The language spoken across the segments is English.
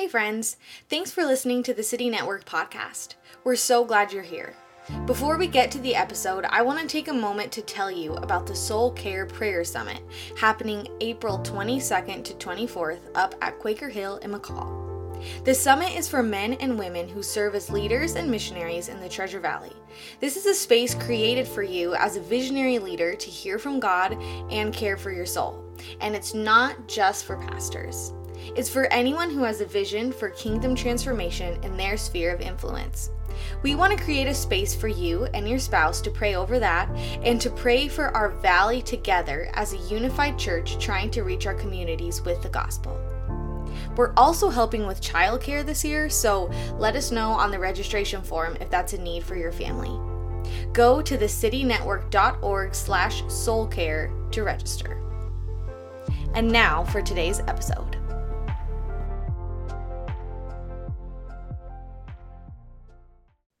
Hey, friends. Thanks for listening to the City Network podcast. We're so glad you're here. Before we get to the episode, I want to take a moment to tell you about the Soul Care Prayer Summit happening April 22nd to 24th up at Quaker Hill in McCall. The summit is for men and women who serve as leaders and missionaries in the Treasure Valley. This is a space created for you as a visionary leader to hear from God and care for your soul. And it's not just for pastors. It's for anyone who has a vision for kingdom transformation in their sphere of influence. We want to create a space for you and your spouse to pray over that and to pray for our valley together as a unified church trying to reach our communities with the gospel. We're also helping with childcare this year, so let us know on the registration form if that's a need for your family. Go to thecitynetwork.org slash soulcare to register. And now for today's episode.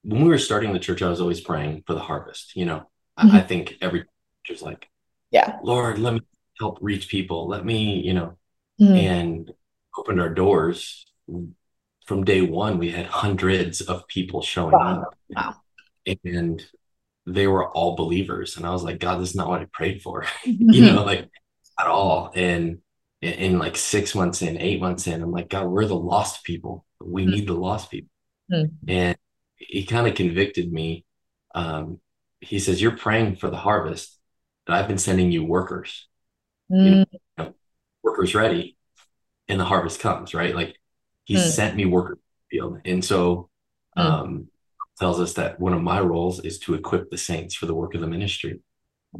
When we were starting the church, I was always praying for the harvest. You know, mm-hmm. I, I, think every church is like, yeah, Lord, let me help reach people. Let me, you know, mm-hmm. and opened our doors. From day one, we had hundreds of people showing wow. up. Wow. And they were all believers. And I was like, God, this is not what I prayed for, you know, like at all. And in, like six months in, eight months in, I'm like, God, we're the lost people. We mm-hmm. need the lost people. Mm-hmm. And he kind of convicted me. Um, he says, You're praying for the harvest, but I've been sending you workers. Mm. You know, workers ready, and the harvest comes, right? Like he mm. sent me workers field. And so mm. um, tells us that one of my roles is to equip the saints for the work of the ministry.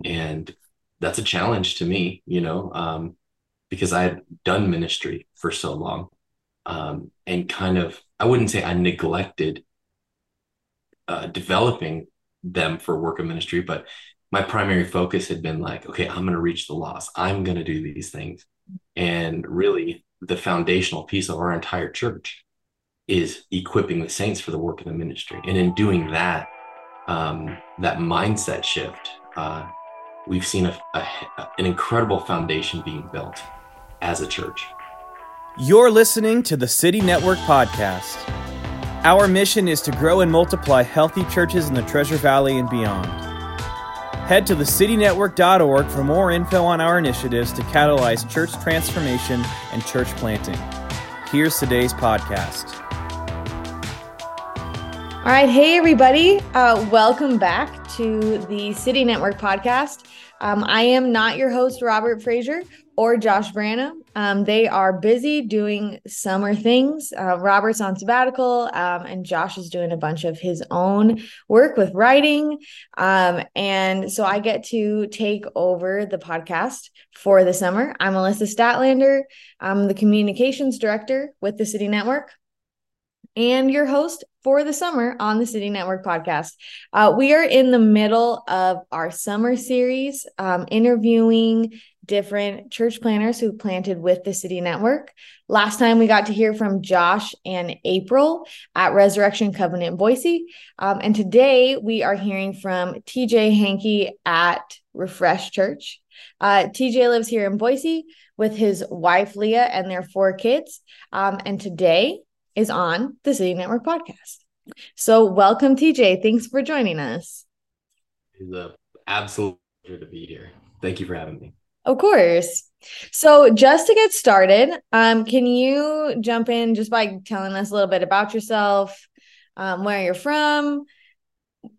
And that's a challenge to me, you know, um, because I had done ministry for so long. Um, and kind of, I wouldn't say I neglected uh, developing them for work of ministry, but my primary focus had been like, okay, I'm going to reach the lost. I'm going to do these things. And really, the foundational piece of our entire church is equipping the saints for the work of the ministry. And in doing that, um, that mindset shift, uh, we've seen a, a, an incredible foundation being built as a church. You're listening to the City Network Podcast. Our mission is to grow and multiply healthy churches in the Treasure Valley and beyond. Head to thecitynetwork.org for more info on our initiatives to catalyze church transformation and church planting. Here's today's podcast. All right. Hey, everybody. Uh, welcome back to the City Network podcast. Um, I am not your host, Robert Frazier or Josh Branham. Um, they are busy doing summer things. Uh, Robert's on sabbatical, um, and Josh is doing a bunch of his own work with writing. Um, and so I get to take over the podcast for the summer. I'm Melissa Statlander. I'm the communications director with the City Network and your host for the summer on the City Network podcast. Uh, we are in the middle of our summer series, um, interviewing different church planners who planted with the City Network. Last time we got to hear from Josh and April at Resurrection Covenant Boise. Um, and today we are hearing from TJ Hankey at Refresh Church. Uh, TJ lives here in Boise with his wife Leah and their four kids. Um, and today is on the City Network podcast. So, welcome, TJ. Thanks for joining us. It's an absolute pleasure to be here. Thank you for having me. Of course. So, just to get started, um, can you jump in just by telling us a little bit about yourself, um, where you're from,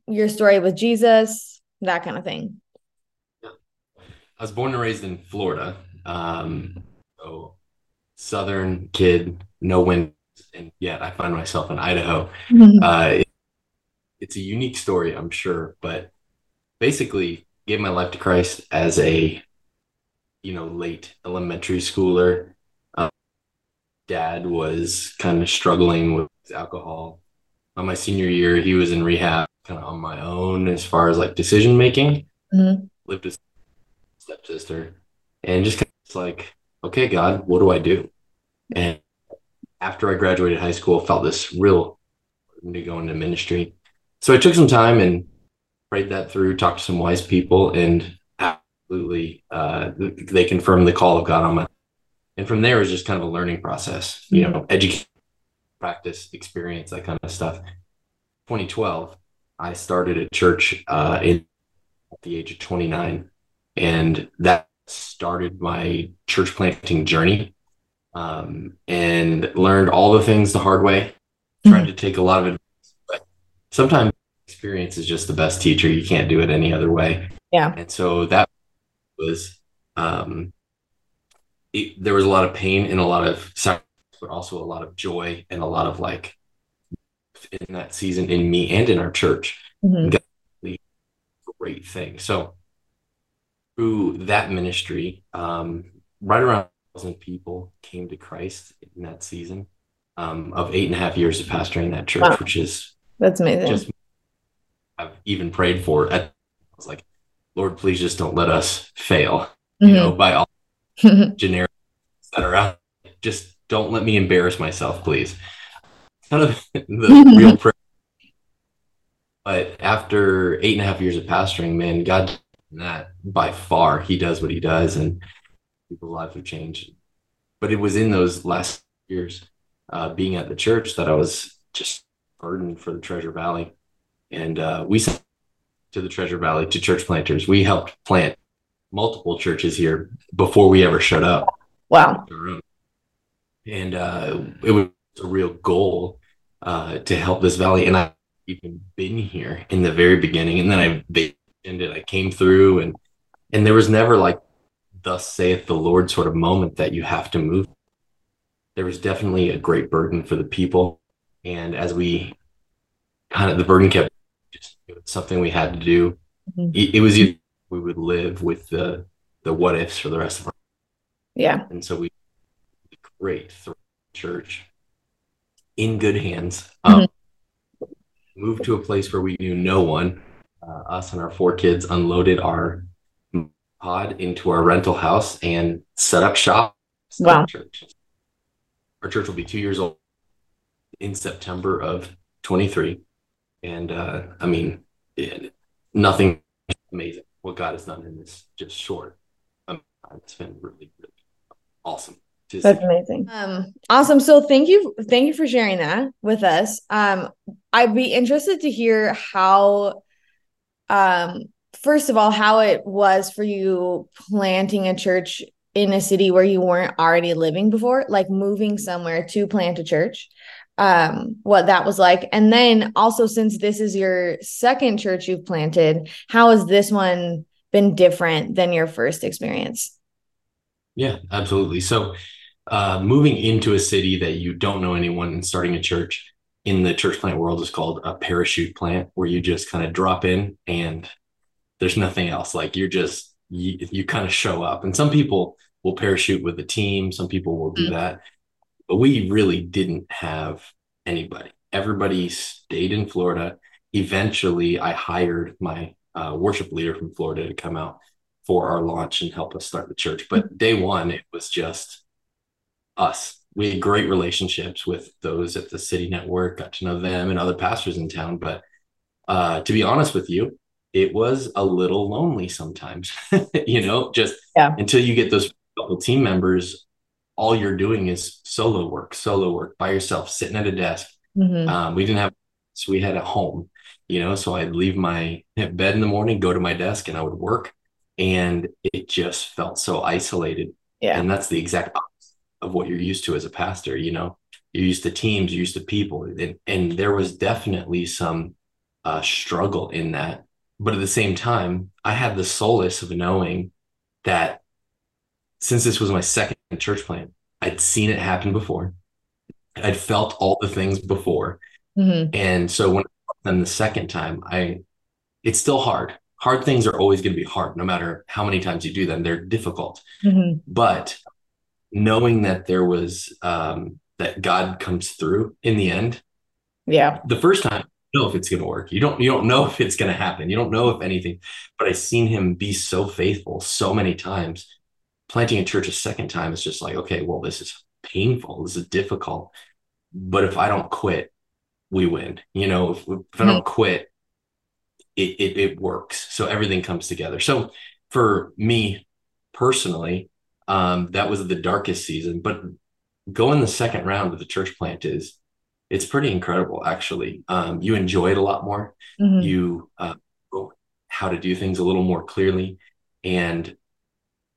your story with Jesus, that kind of thing? I was born and raised in Florida. Um, so, Southern kid, no wind and yet I find myself in Idaho. Mm-hmm. Uh, it, it's a unique story, I'm sure, but basically gave my life to Christ as a, you know, late elementary schooler. Um, dad was kind of struggling with alcohol. On my senior year, he was in rehab, kind of on my own as far as like decision making. Mm-hmm. Lived with stepsister, and just kind of like, okay, God, what do I do? And after I graduated high school, felt this real need to go into ministry. So I took some time and prayed that through, talked to some wise people, and absolutely uh, they confirmed the call of God on my. And from there, it was just kind of a learning process, you know, education practice, experience, that kind of stuff. 2012, I started a church uh, in at the age of 29, and that started my church planting journey. Um, and learned all the things the hard way. Tried to take a lot of advice, but sometimes experience is just the best teacher. You can't do it any other way. Yeah. And so that was um, it, there was a lot of pain and a lot of sacrifice, but also a lot of joy and a lot of like in that season in me and in our church. Mhm. Great thing. So through that ministry, um, right around a thousand people came to Christ in that season um, of eight and a half years of pastoring that church, Wow. which is That's amazing. just I've even prayed for. I was like, Lord, please just don't let us fail. You know, by all generic that are out. Just don't let me embarrass myself, please. Kind of the real prayer. But after eight and a half years of pastoring, man, God, that by far, He does what He does, and people's lives have changed. But it was in those last years, uh, being at the church, that I was just burdened for the Treasure Valley, and uh, we sent to the Treasure Valley to church planters. We helped plant multiple churches here before we ever showed up wow. And uh, it was a real goal uh, to help this valley. And I've even been here in the very beginning, and then I visioned. I came through, and and there was never like, "Thus saith the Lord" sort of moment that you have to move. There was definitely a great burden for the people, and as we kind of the burden kept just it was something we had to do. Mhm. It, it was either we would live with the the what ifs for the rest of our Yeah. and so we great church in good hands um, moved to a place where we knew no one uh, us and our four kids unloaded our pod into our rental house and set up shop Wow. church our church will be two years old in september of 23 and uh, i mean it, nothing amazing what god has done in this just short amount of time. it's been really really awesome to That's amazing. Um, awesome. So thank you, thank you for sharing that with us. Um, I'd be interested to hear how, um, first of all, how it was for you planting a church in a city where you weren't already living before, like moving somewhere to plant a church. Um, what that was like. And then also, since this is your second church you've planted, how has this one been different than your first experience? Yeah, absolutely. So, uh, moving into a city that you don't know anyone and starting a church in the church plant world is called a parachute plant, where you just kind of drop in and there's nothing else. Like you're just, you, you kind of show up. And some people will parachute with the team, some people will do Mm. that. But we really didn't have anybody. Everybody stayed in Florida. Eventually, I hired my uh, worship leader from Florida to come out for our launch and help us start the church. But day one, it was just us. We had great relationships with those at the city network, got to know them and other pastors in town. But uh, to be honest with you, it was a little lonely sometimes, you know, just Yeah. until you get those couple team members, all you're doing is solo work, solo work by yourself, sitting at a desk. Mhm. Um, we didn't have, so we had a home, you know, so I'd leave my bed in the morning, go to my desk, and I would work. And it just felt so isolated. Yeah. And that's the exact opposite of what you're used to as a pastor, you know, you're used to teams, you're used to people. And, and there was definitely some uh, struggle in that. But at the same time, I had the solace of knowing that since this was my second church plan, I'd seen it happen before. I'd felt all the things before. Mhm. And so when then the second time, I it's still hard. Hard things are always going to be hard, no matter how many times you do them. They're difficult. Mhm. But knowing that there was um, that God comes through in the end, Yeah. the first time, you know if it's going to work. You don't you don't know if it's going to happen. You don't know if anything. But I've seen Him be so faithful so many times. Planting a church a second time is just like, okay, well, this is painful. This is difficult. But if I don't quit, we win. You know, if, if I don't quit, it, it it works. So everything comes together. So for me personally, um, that was the darkest season. But going the second round of the church plant is it's pretty incredible actually. Um, you enjoy it a lot more. Mhm. You uh, know how to do things a little more clearly, and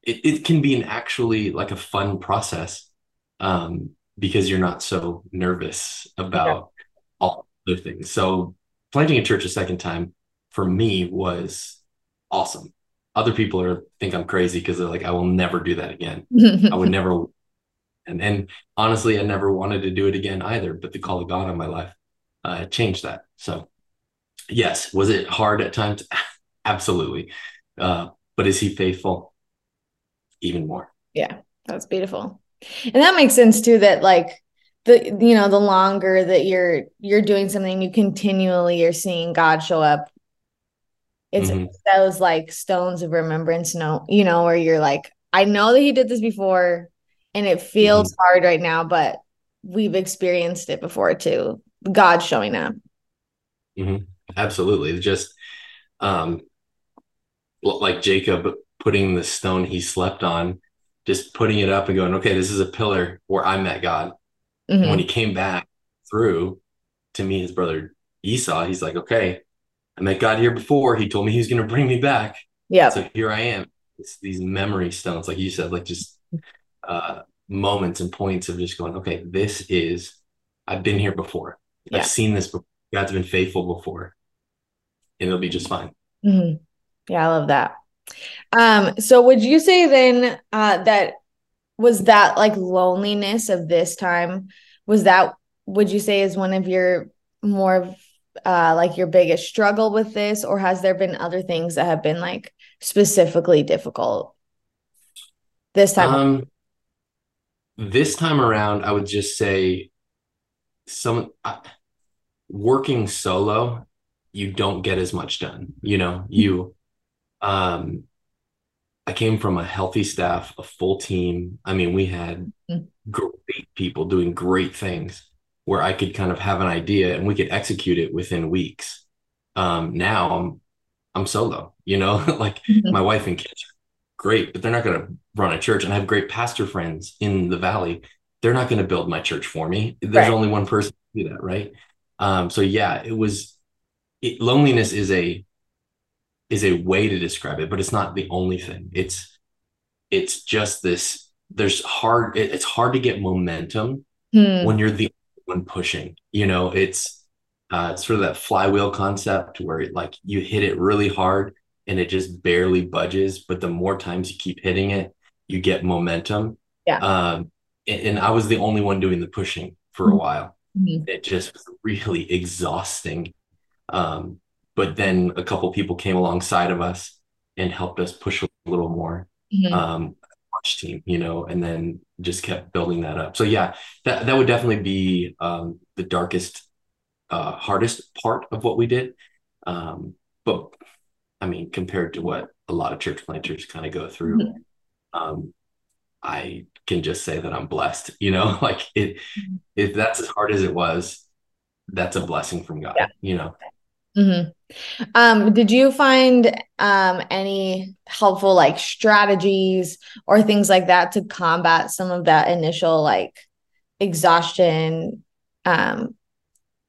it, it can be an actually like a fun process um, because you're not so nervous about all the things. So planting a church a second time for me was awesome. Other people are think I'm crazy because they're like, I will never do that again. I would never and and honestly, I never wanted to do it again either. But the call of God on my life uh, changed that. So yes, was it hard at times? Absolutely. Uh, but is he faithful? Even more. Yeah, that's beautiful. And that makes sense too that like the you know the longer that you're you're doing something you continually you're seeing God show up it's Mhm. those like stones of remembrance no you know where you're like I know that he did this before and it feels hard right now but we've experienced it before too God showing up Absolutely. Just um, like Jacob putting the stone he slept on, just putting it up and going, okay, this is a pillar where I met God. Mhm. when he came back through to meet his brother Esau, he's like, okay, I met God here before. He told me he was going to bring me back. yeah So here I am. It's these memory stones, like you said, like just uh, moments and points of just going, okay, this is, I've been here before. Yeah. I've seen this before. God's been faithful before. And it'll be just fine. Mhm. Yeah, I love that. Um, so would you say then uh that was that like loneliness of this time, was that would you say is one of your more uh like your biggest struggle with this, or has there been other things that have been like specifically difficult this time? Um, this time around, I would just say some uh, working solo, you don't get as much done. You know, you, um, I came from a healthy staff, a full team. I mean, we had Mhm. great people doing great things where I could kind of have an idea and we could execute it within weeks. Um, now I'm I'm solo, you know, like Mhm. my wife and kids great, but they're not going to run a church. And I have great pastor friends in the valley. They're not going to build my church for me. There's Right. only one person to do that, right? Um, so yeah, it was it, loneliness is a is a way to describe it, but it's not the only thing. It's it's just this. There's hard. It, it's hard to get momentum Hmm. when you're the one pushing. You know, it's uh, sort of that flywheel concept where it, like you hit it really hard and it just barely budges, but the more times you keep hitting it, you get momentum. Yeah. Um, and, and I was the only one doing the pushing for a Mhm. while. Mhm. It just was really exhausting. Um, but then a couple people came alongside of us and helped us push a little more Mhm. um watch team you know and then just kept building that up so yeah that that would definitely be um the darkest uh hardest part of what we did um but i mean compared to what a lot of church planters kind of go through Mhm. um i can just say that i'm blessed you know like it if that's as hard as it was that's a blessing from god Yeah. you know Mhm. Um, did you find um any helpful like strategies or things like that to combat some of that initial like exhaustion um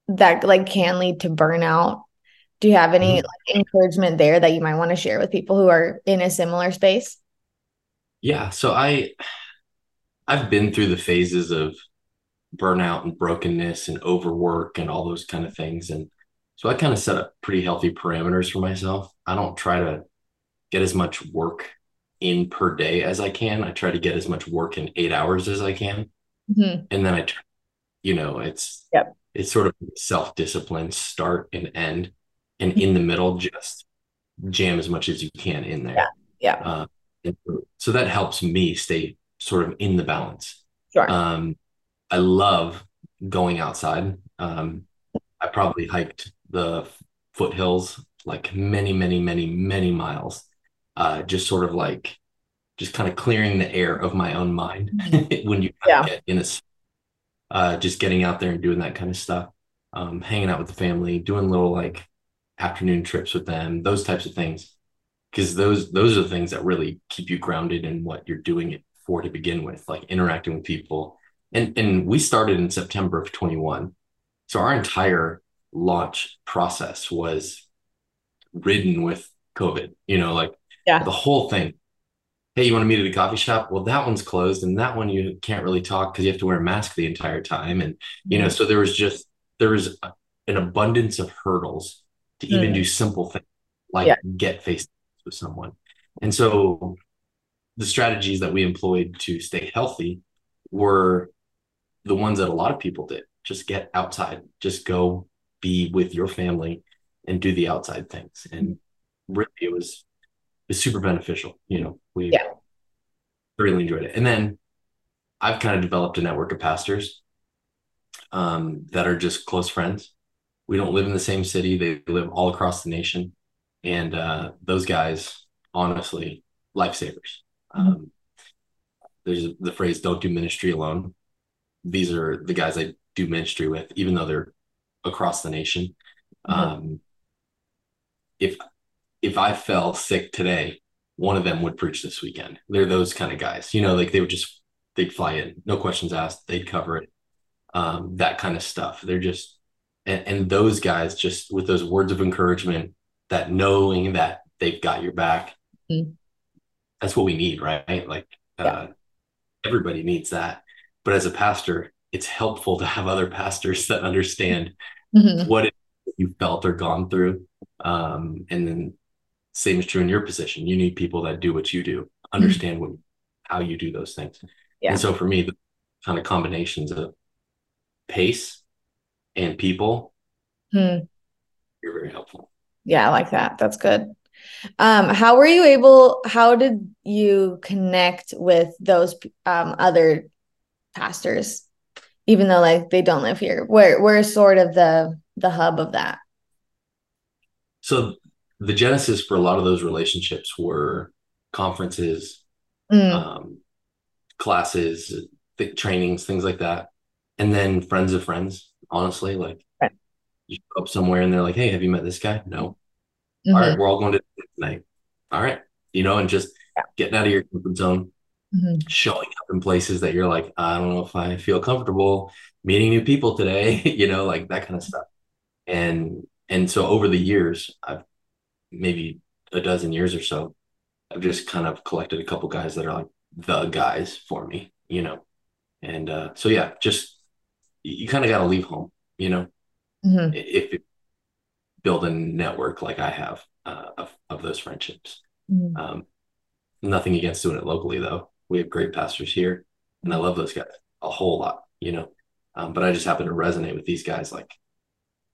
that like can lead to burnout? Do you have any Mhm. like encouragement there that you might want to share with people who are in a similar space? Yeah, so I I've been through the phases of burnout and brokenness and overwork and all those kind of things. And so I kind of set up pretty healthy parameters for myself. I don't try to get as much work in per day as I can. I try to get as much work in eight hours as I can. Mhm. And then I, you know, it's Yep. it's sort of self-discipline, start and end. And in the middle, just jam as much as you can in there. Yeah. Yeah. Uh, so- so that helps me stay sort of in the balance. Sure. Um, I love going outside. Um, I probably hiked the foothills like many, many, many, many miles. Uh, just sort of like just kind of clearing the air of my own mind when you. Yeah. get in a uh, just getting out there and doing that kind of stuff. Um, hanging out with the family, doing little like afternoon trips with them, those types of things. Because those those are the things that really keep you grounded in what you're doing it for to begin with, like interacting with people. And and we started in September of 21. so our entire launch process was ridden with COVID, you know, like yeah. the whole thing. Hey, you want to meet at a coffee shop? Well, that one's closed, and that one you can't really talk because you have to wear a mask the entire time. And, you know, mm-hmm. so there was just, there was an abundance of hurdles to mm. even do simple things like yeah. get face with someone. And so the strategies that we employed to stay healthy were the ones that a lot of people did. Just get outside, just go be with your family and do the outside things. And really it was it was super beneficial. You know, we yeah. really enjoyed it. And then I've kind of developed a network of pastors um, that are just close friends. We don't live in the same city. They live all across the nation. And uh, those guys, honestly, lifesavers. Mm-hmm. Um, there's the phrase "don't do ministry alone." These are the guys I do ministry with, even though they're across the nation. Mm-hmm. Um, if if I fell sick today, one of them would preach this weekend. They're those kind of guys, you know, like they would just they'd fly in, no questions asked, they'd cover it, um, that kind of stuff. They're just and, and those guys just with those words of encouragement, that knowing that they've got your back, mm-hmm. that's what we need, right? Like yeah. uh, everybody needs that. But as a pastor, it's helpful to have other pastors that understand mm-hmm. what it, you felt or gone through. Um, and then same is true in your position. You need people that do what you do, understand mm-hmm. what how you do those things. Yeah. And so for me, the kind of combinations of pace and people, mm. you're very helpful. Yeah, I like that. That's good. Um, how were you able? How did you connect with those um, other pastors, even though like they don't live here? We're we're sort of the the hub of that? So the genesis for a lot of those relationships were conferences, mm. um, classes, th- trainings, things like that, and then friends of friends. Honestly, like right. you show up somewhere and they're like, "Hey, have you met this guy?" No. Mm-hmm. All right, we're all going to tonight. All right, you know, and just yeah. getting out of your comfort zone, mm-hmm. showing up in places that you're like, I don't know if I feel comfortable meeting new people today, you know, like that kind of stuff. And and so over the years, I've maybe a dozen years or so, I've just kind of collected a couple guys that are like the guys for me, you know. And uh, so yeah, just you kind of got to leave home, you know, mm-hmm. if, if build a network like I have uh, of of those friendships. Mm-hmm. Um, nothing against doing it locally though. We have great pastors here, and I love those guys a whole lot, you know. Um, but I just happen to resonate with these guys like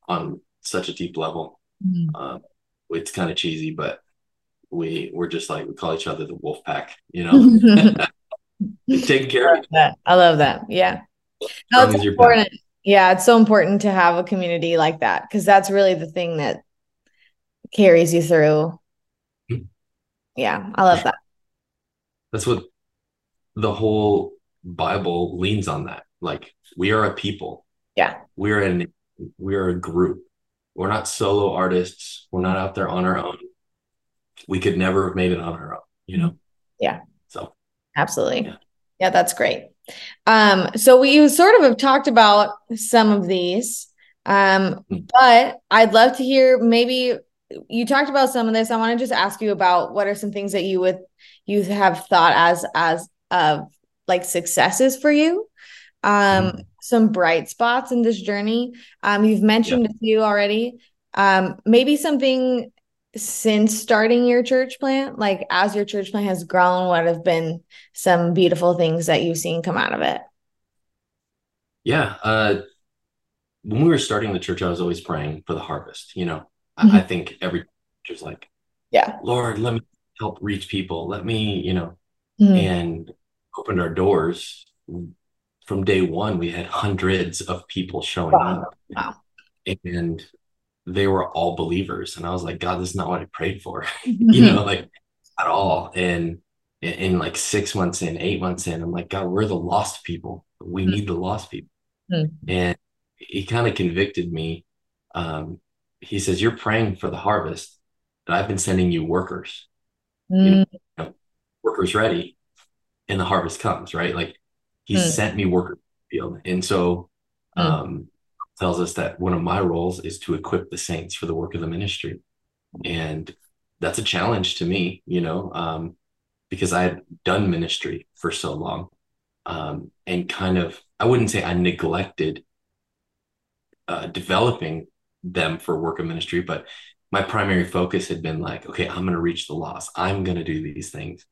on such a deep level. Mm-hmm. Um, it's kind of cheesy, but we we're just like we call each other the wolf pack, you know. Taking care of that. I love that. Yeah. No, it's important. Yeah, it's so important to have a community like that because that's really the thing that carries you through. Mm-hmm. Yeah, I love that. That's what the whole Bible leans on that. Like we are a people. Yeah. We're in we're a group. We're not solo artists. We're not out there on our own. We could never have made it on our own, you know? Yeah. So absolutely. Yeah, yeah that's great. Um, so we sort of have talked about some of these. Um, hmm. but I'd love to hear maybe you talked about some of this. I want to just ask you about what are some things that you would you have thought as as of like successes for you um mm-hmm. some bright spots in this journey um you've mentioned yeah. a few already um maybe something since starting your church plant like as your church plant has grown what have been some beautiful things that you've seen come out of it yeah uh when we were starting the church i was always praying for the harvest you know mm-hmm. I, I think every church is like yeah lord let me help reach people let me you know mm-hmm. and opened our doors from day one we had hundreds of people showing wow. up wow. and they were all believers and i was like god this is not what i prayed for you know like at all and in like six months in eight months in i'm like god we're the lost people we mm-hmm. need the lost people mm-hmm. and he kind of convicted me um, he says you're praying for the harvest but i've been sending you workers mm. you, know, you know, workers ready and the harvest comes right like he mm. sent me workers field and so mm. um tells us that one of my roles is to equip the saints for the work of the ministry. And that's a challenge to me, you know, um, because I had done ministry for so long um, and kind of, I wouldn't say I neglected uh, developing them for work of ministry, but my primary focus had been like, okay, I'm going to reach the lost. I'm going to do these things.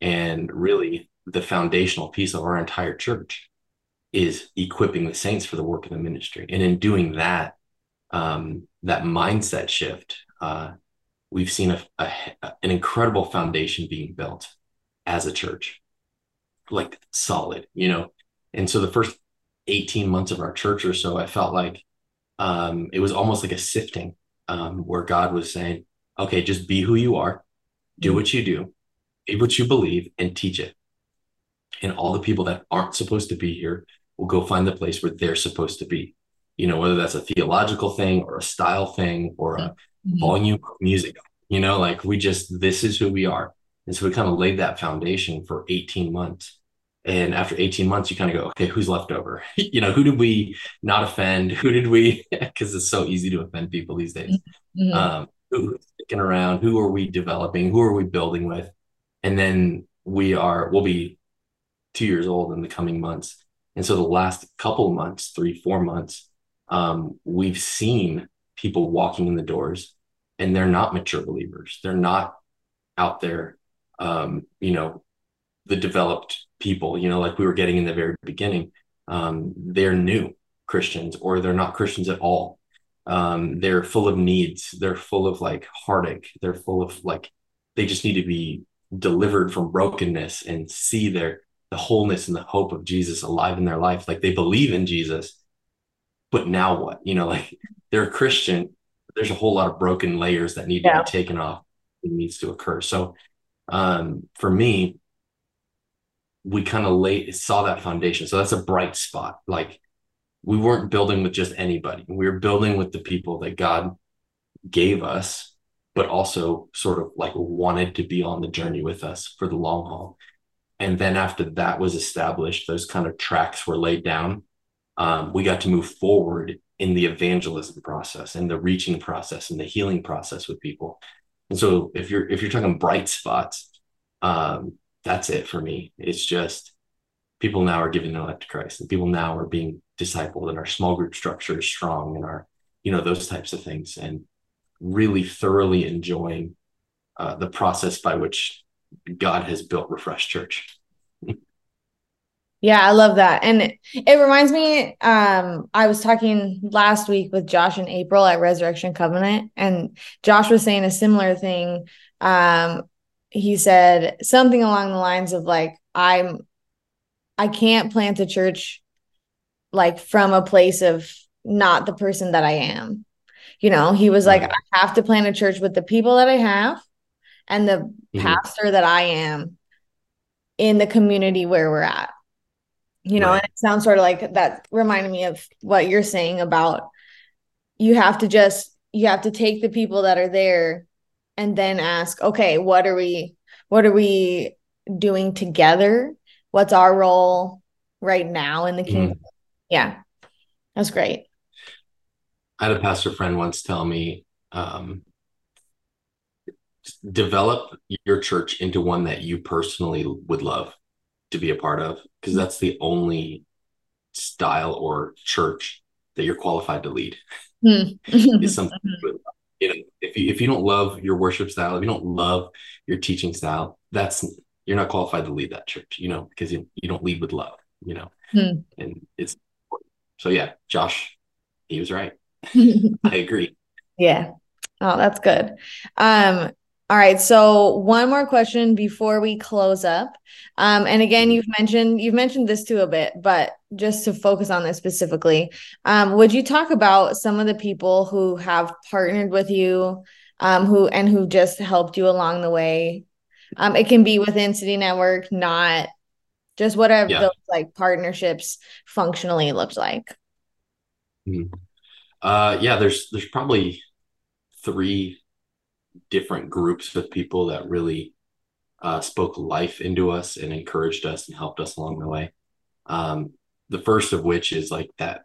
And really, the foundational piece of our entire church is equipping the saints for the work of the ministry. And in doing that, um, that mindset shift, uh, we've seen a, a, an incredible foundation being built as a church, like solid, you know. And so the first 18 months of our church or so, I felt like um, it was almost like a sifting um, where God was saying, okay, just be who you are, do mm-hmm. what you do, be what you believe, and teach it. And all the people that aren't supposed to be here will go find the place where they're supposed to be. You know, whether that's a theological thing or a style thing or a mm-hmm. volume of music, you know, like we just, this is who we are. And so we kind of laid that foundation for 18 months. And after 18 months, you kind of go, okay, who's left over? you know, who did we not offend? Who did we, because it's so easy to offend people these days. Mm-hmm. Um, who's sticking around? Who are we developing? Who are we building with? And then we are, we'll be two years old in the coming months. And so the last couple months, three, four months, um, we've seen people walking in the doors and they're not mature believers. They're not out there, um, you know, the developed people, you know, like we were getting in the very beginning. Um, they're new Christians or they're not Christians at all. Um, they're full of needs. They're full of like heartache. They're full of like, they just need to be delivered from brokenness and see their the wholeness and the hope of Jesus alive in their life. Like they believe in Jesus, but now what? You know, like they're a Christian. There's a whole lot of broken layers that need yeah. to be taken off. It needs to occur. So um, for me, we kind of late saw that foundation. So that's a bright spot. Like we weren't building with just anybody. We were building with the people that God gave us, but also sort of like wanted to be on the journey with us for the long haul. And then after that was established, those kind of tracks were laid down. Um, we got to move forward in the evangelism process and the reaching process and the healing process with people. And so if you're if you're talking bright spots, um, that's it for me. It's just people now are giving their life to Christ and people now are being discipled and our small group structure is strong and our, you know, those types of things and really thoroughly enjoying uh, the process by which God has built Refresh Church. Yeah, I love that. And it, it, reminds me, um, I was talking last week with Josh and April at Resurrection Covenant, and Josh was saying a similar thing. Um, he said something along the lines of like, I'm I can't plant a church like from a place of not the person that I am. You know, he was like, I have to plant a church with the people that I have and the mm-hmm. pastor that I am in the community where we're at. You know, right. and it sounds sort of like that reminded me of what you're saying about you have to just you have to take the people that are there and then ask, okay, what are we what are we doing together? What's our role right now in the kingdom? Mm. Yeah. That's great. I had a pastor friend once tell me um, develop your church into one that you personally would love to be a part of because that's the only style or church that you're qualified to lead. Mm. is something you, you know if you, if you don't love your worship style if you don't love your teaching style that's you're not qualified to lead that church you know because you, you don't lead with love you know? Mm. and it's so yeah josh he was right. I agree. Yeah. Oh that's good. Um all right. So one more question before we close up. Um, and again, you've mentioned you've mentioned this too a bit, but just to focus on this specifically, um, would you talk about some of the people who have partnered with you, um, who and who just helped you along the way? Um, it can be within City Network, not just whatever yeah. those like partnerships functionally looked like. Mm-hmm. Uh, yeah, there's there's probably three different groups of people that really uh, spoke life into us and encouraged us and helped us along the way. Um, the first of which is like that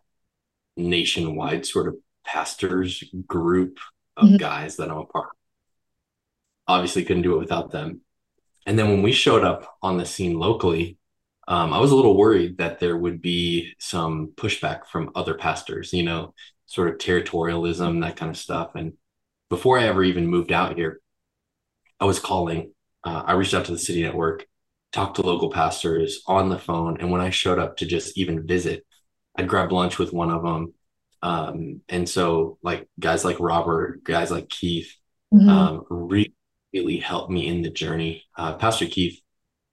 nationwide sort of pastors group of mm-hmm. guys that I'm a part of. Obviously, couldn't do it without them. And then when we showed up on the scene locally, um, I was a little worried that there would be some pushback from other pastors, you know, sort of territorialism, that kind of stuff. And before I ever even moved out here, I was calling. Uh, I reached out to the city network, talked to local pastors on the phone. And when I showed up to just even visit, I'd grab lunch with one of them. Um, and so, like guys like Robert, guys like Keith, mm-hmm. um, really, really helped me in the journey. Uh, Pastor Keith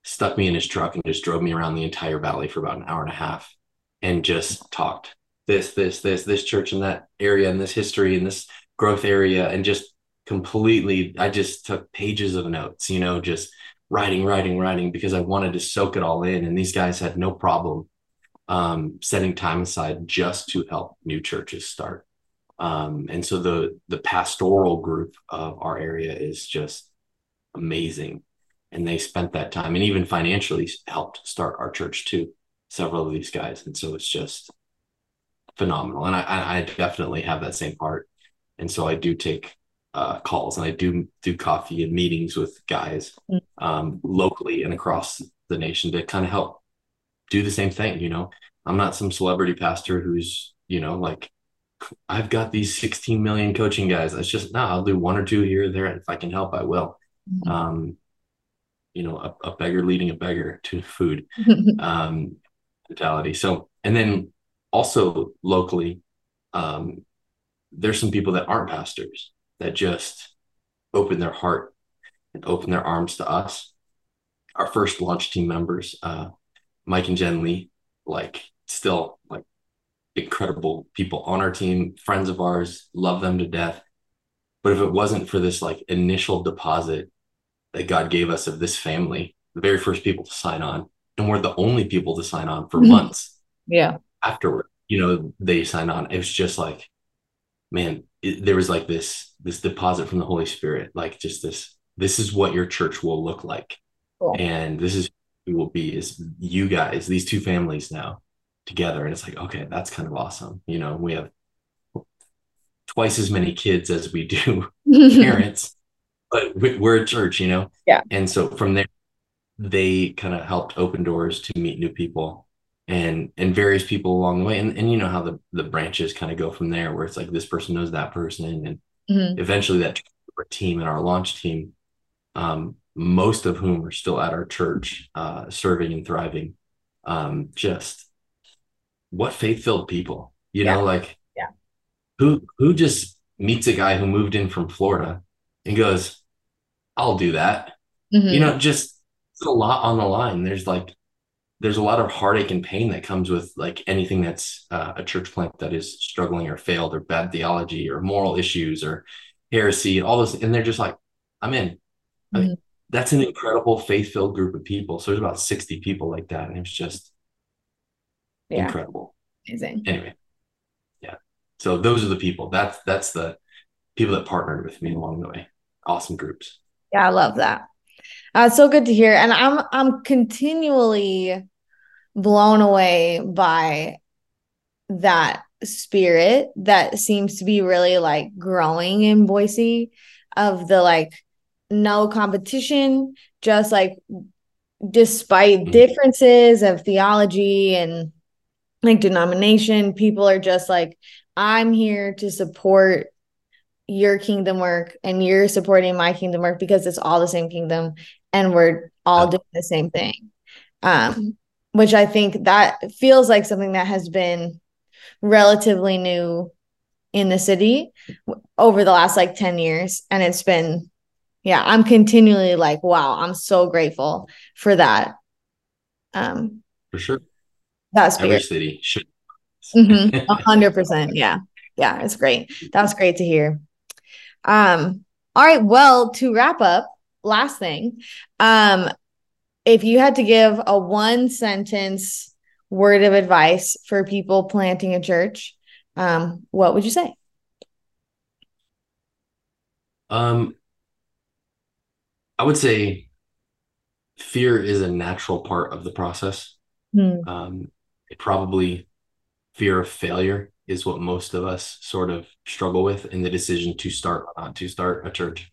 stuck me in his truck and just drove me around the entire valley for about an hour and a half and just talked this, this, this, this church in that area and this history and this growth area and just completely I just took pages of notes, you know, just writing, writing, writing because I wanted to soak it all in. And these guys had no problem um, setting time aside just to help new churches start. Um, and so the the pastoral group of our area is just amazing and they spent that time and even financially helped start our church too several of these guys and so it's just phenomenal and i i definitely have that same heart and so i do take uh, calls and i do do coffee and meetings with guys mm. um, locally and across the nation to kind of help do the same thing you know i'm not some celebrity pastor who's you know like i've got these 16 million coaching guys it's just no i'll do one or two here or there and if i can help i will mm-hmm. um, you know a, a beggar leading a beggar to food um, mentality. So and then also locally, um, there's some people that aren't pastors that just open their heart and open their arms to us. Our first launch team members, uh, Mike and Jen Lee, like still like incredible people on our team, friends of ours, love them to death. But if it wasn't for this like initial deposit that God gave us of this family, the very first people to sign on. And we're the only people to sign on for mm-hmm. months. Yeah. Afterward, you know, they signed on. It was just like, man, it, there was like this this deposit from the Holy Spirit, like just this. This is what your church will look like, cool. and this is who will be is you guys, these two families now together, and it's like, okay, that's kind of awesome. You know, we have twice as many kids as we do parents but we're a church, you know? Yeah. And so from there, they kind of helped open doors to meet new people and and various people along the way. And and you know how the the branches kind of go from there, where it's like this person knows that person, and mm-hmm. eventually that team and our launch team, um, most of whom are still at our church, uh, serving and thriving. Um, just what faith filled people, you yeah. know, like yeah, who who just meets a guy who moved in from Florida and goes, I'll do that. Mm-hmm. You know, just a lot on the line. There's like, there's a lot of heartache and pain that comes with like anything that's uh, a church plant that is struggling or failed or bad theology or moral issues or heresy, and all those And they're just like, I'm in. Mm-hmm. Like, that's an incredible faith filled group of people. So there's about 60 people like that. And it's just yeah. incredible. Amazing. Anyway. Yeah. So those are the people. That's that's the people that partnered with me along the way awesome groups. Yeah, I love that. Uh, so good to hear. And I'm I'm continually blown away by that spirit that seems to be really like growing in Boise of the like no competition, just like despite mm-hmm. differences of theology and like denomination, people are just like, I'm here to support your kingdom work and you're supporting my kingdom work because it's all the same kingdom and we're all doing the same thing. Um, which i think that feels like something that has been relatively new in the city over the last like 10 years. And it's been yeah i'm continually like wow i'm so grateful for that um for sure. that's every city should. Mm-hmm. 100% yeah. Yeah it's great. That's great to hear. Um, all right. Well, to wrap up, last thing. Um, if you had to give a one sentence word of advice for people planting a church, um, what would you say? Um, I would say fear is a natural part of the process. Hmm. Um, it probably fear of failure is what most of us sort of struggle with in the decision to start or not to start a church.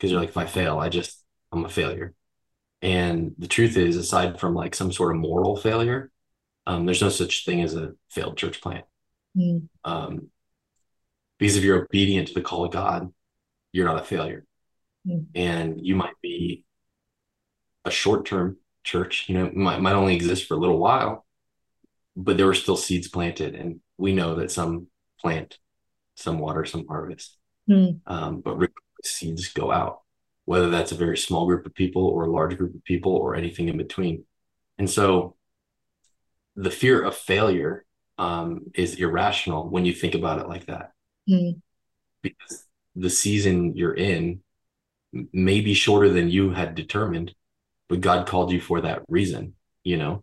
Because you're like, if I fail, I just I'm a failure. And the truth is, aside from like some sort of moral failure, um, there's no such thing as a failed church plant. Mm. Um, because if you're obedient to the call of God, you're not a failure. Mm. And you might be a short term church, you know, might, might only exist for a little while, but there were still seeds planted. And we know that some plant, some water, some harvest. Mm. Um, but seeds go out, whether that's a very small group of people or a large group of people or anything in between. And so the fear of failure um, is irrational when you think about it like that. Mm. Because the season you're in may be shorter than you had determined, but God called you for that reason, you know?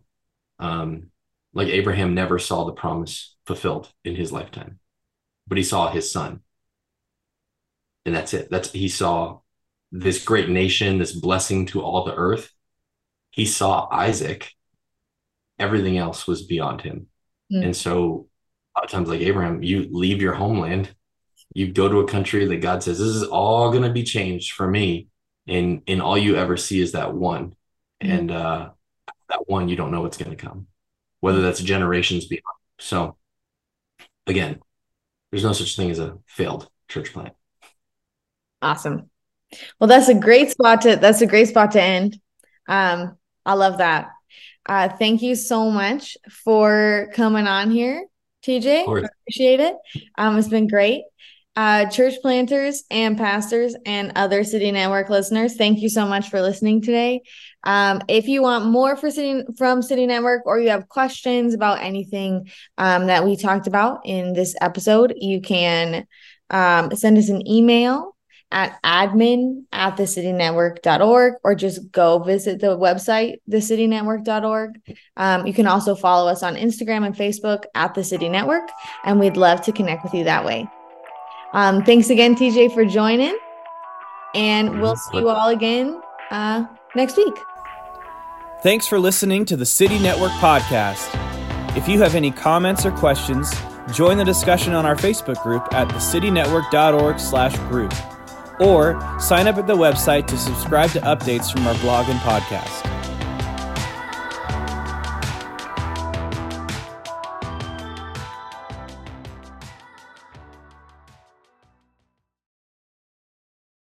Um, like Abraham never saw the promise fulfilled in his lifetime, but he saw his son. And that's it. That's he saw this great nation, this blessing to all the earth. He saw Isaac. Everything else was beyond him. Mm. And so a lot of times, like Abraham, you leave your homeland, you go to a country that God says, This is all gonna be changed for me. And and all you ever see is that one. Mm. And uh that one you don't know what's gonna come, whether that's generations beyond. So again, there's no such thing as a failed church plant. Awesome. Well, that's a great spot to that's a great spot to end. Um, I love that. Uh, thank you so much for coming on here, TJ. Appreciate it. Um, it's been great. Uh, church planters and pastors and other City Network listeners, thank you so much for listening today. Um, if you want more for City from City Network or you have questions about anything um, that we talked about in this episode, you can um, send us an email at admin at thecitynetwork.org or just go visit the website, thecitynetwork.org. Um, you can also follow us on Instagram and Facebook at the City Network, and we'd love to connect with you that way. Um, thanks again, TJ, for joining, and we'll see you all again uh, next week. Thanks for listening to the City Network podcast. If you have any comments or questions, join the discussion on our Facebook group at thecitynetwork.org slash group or sign up at the website to subscribe to updates from our blog and podcast.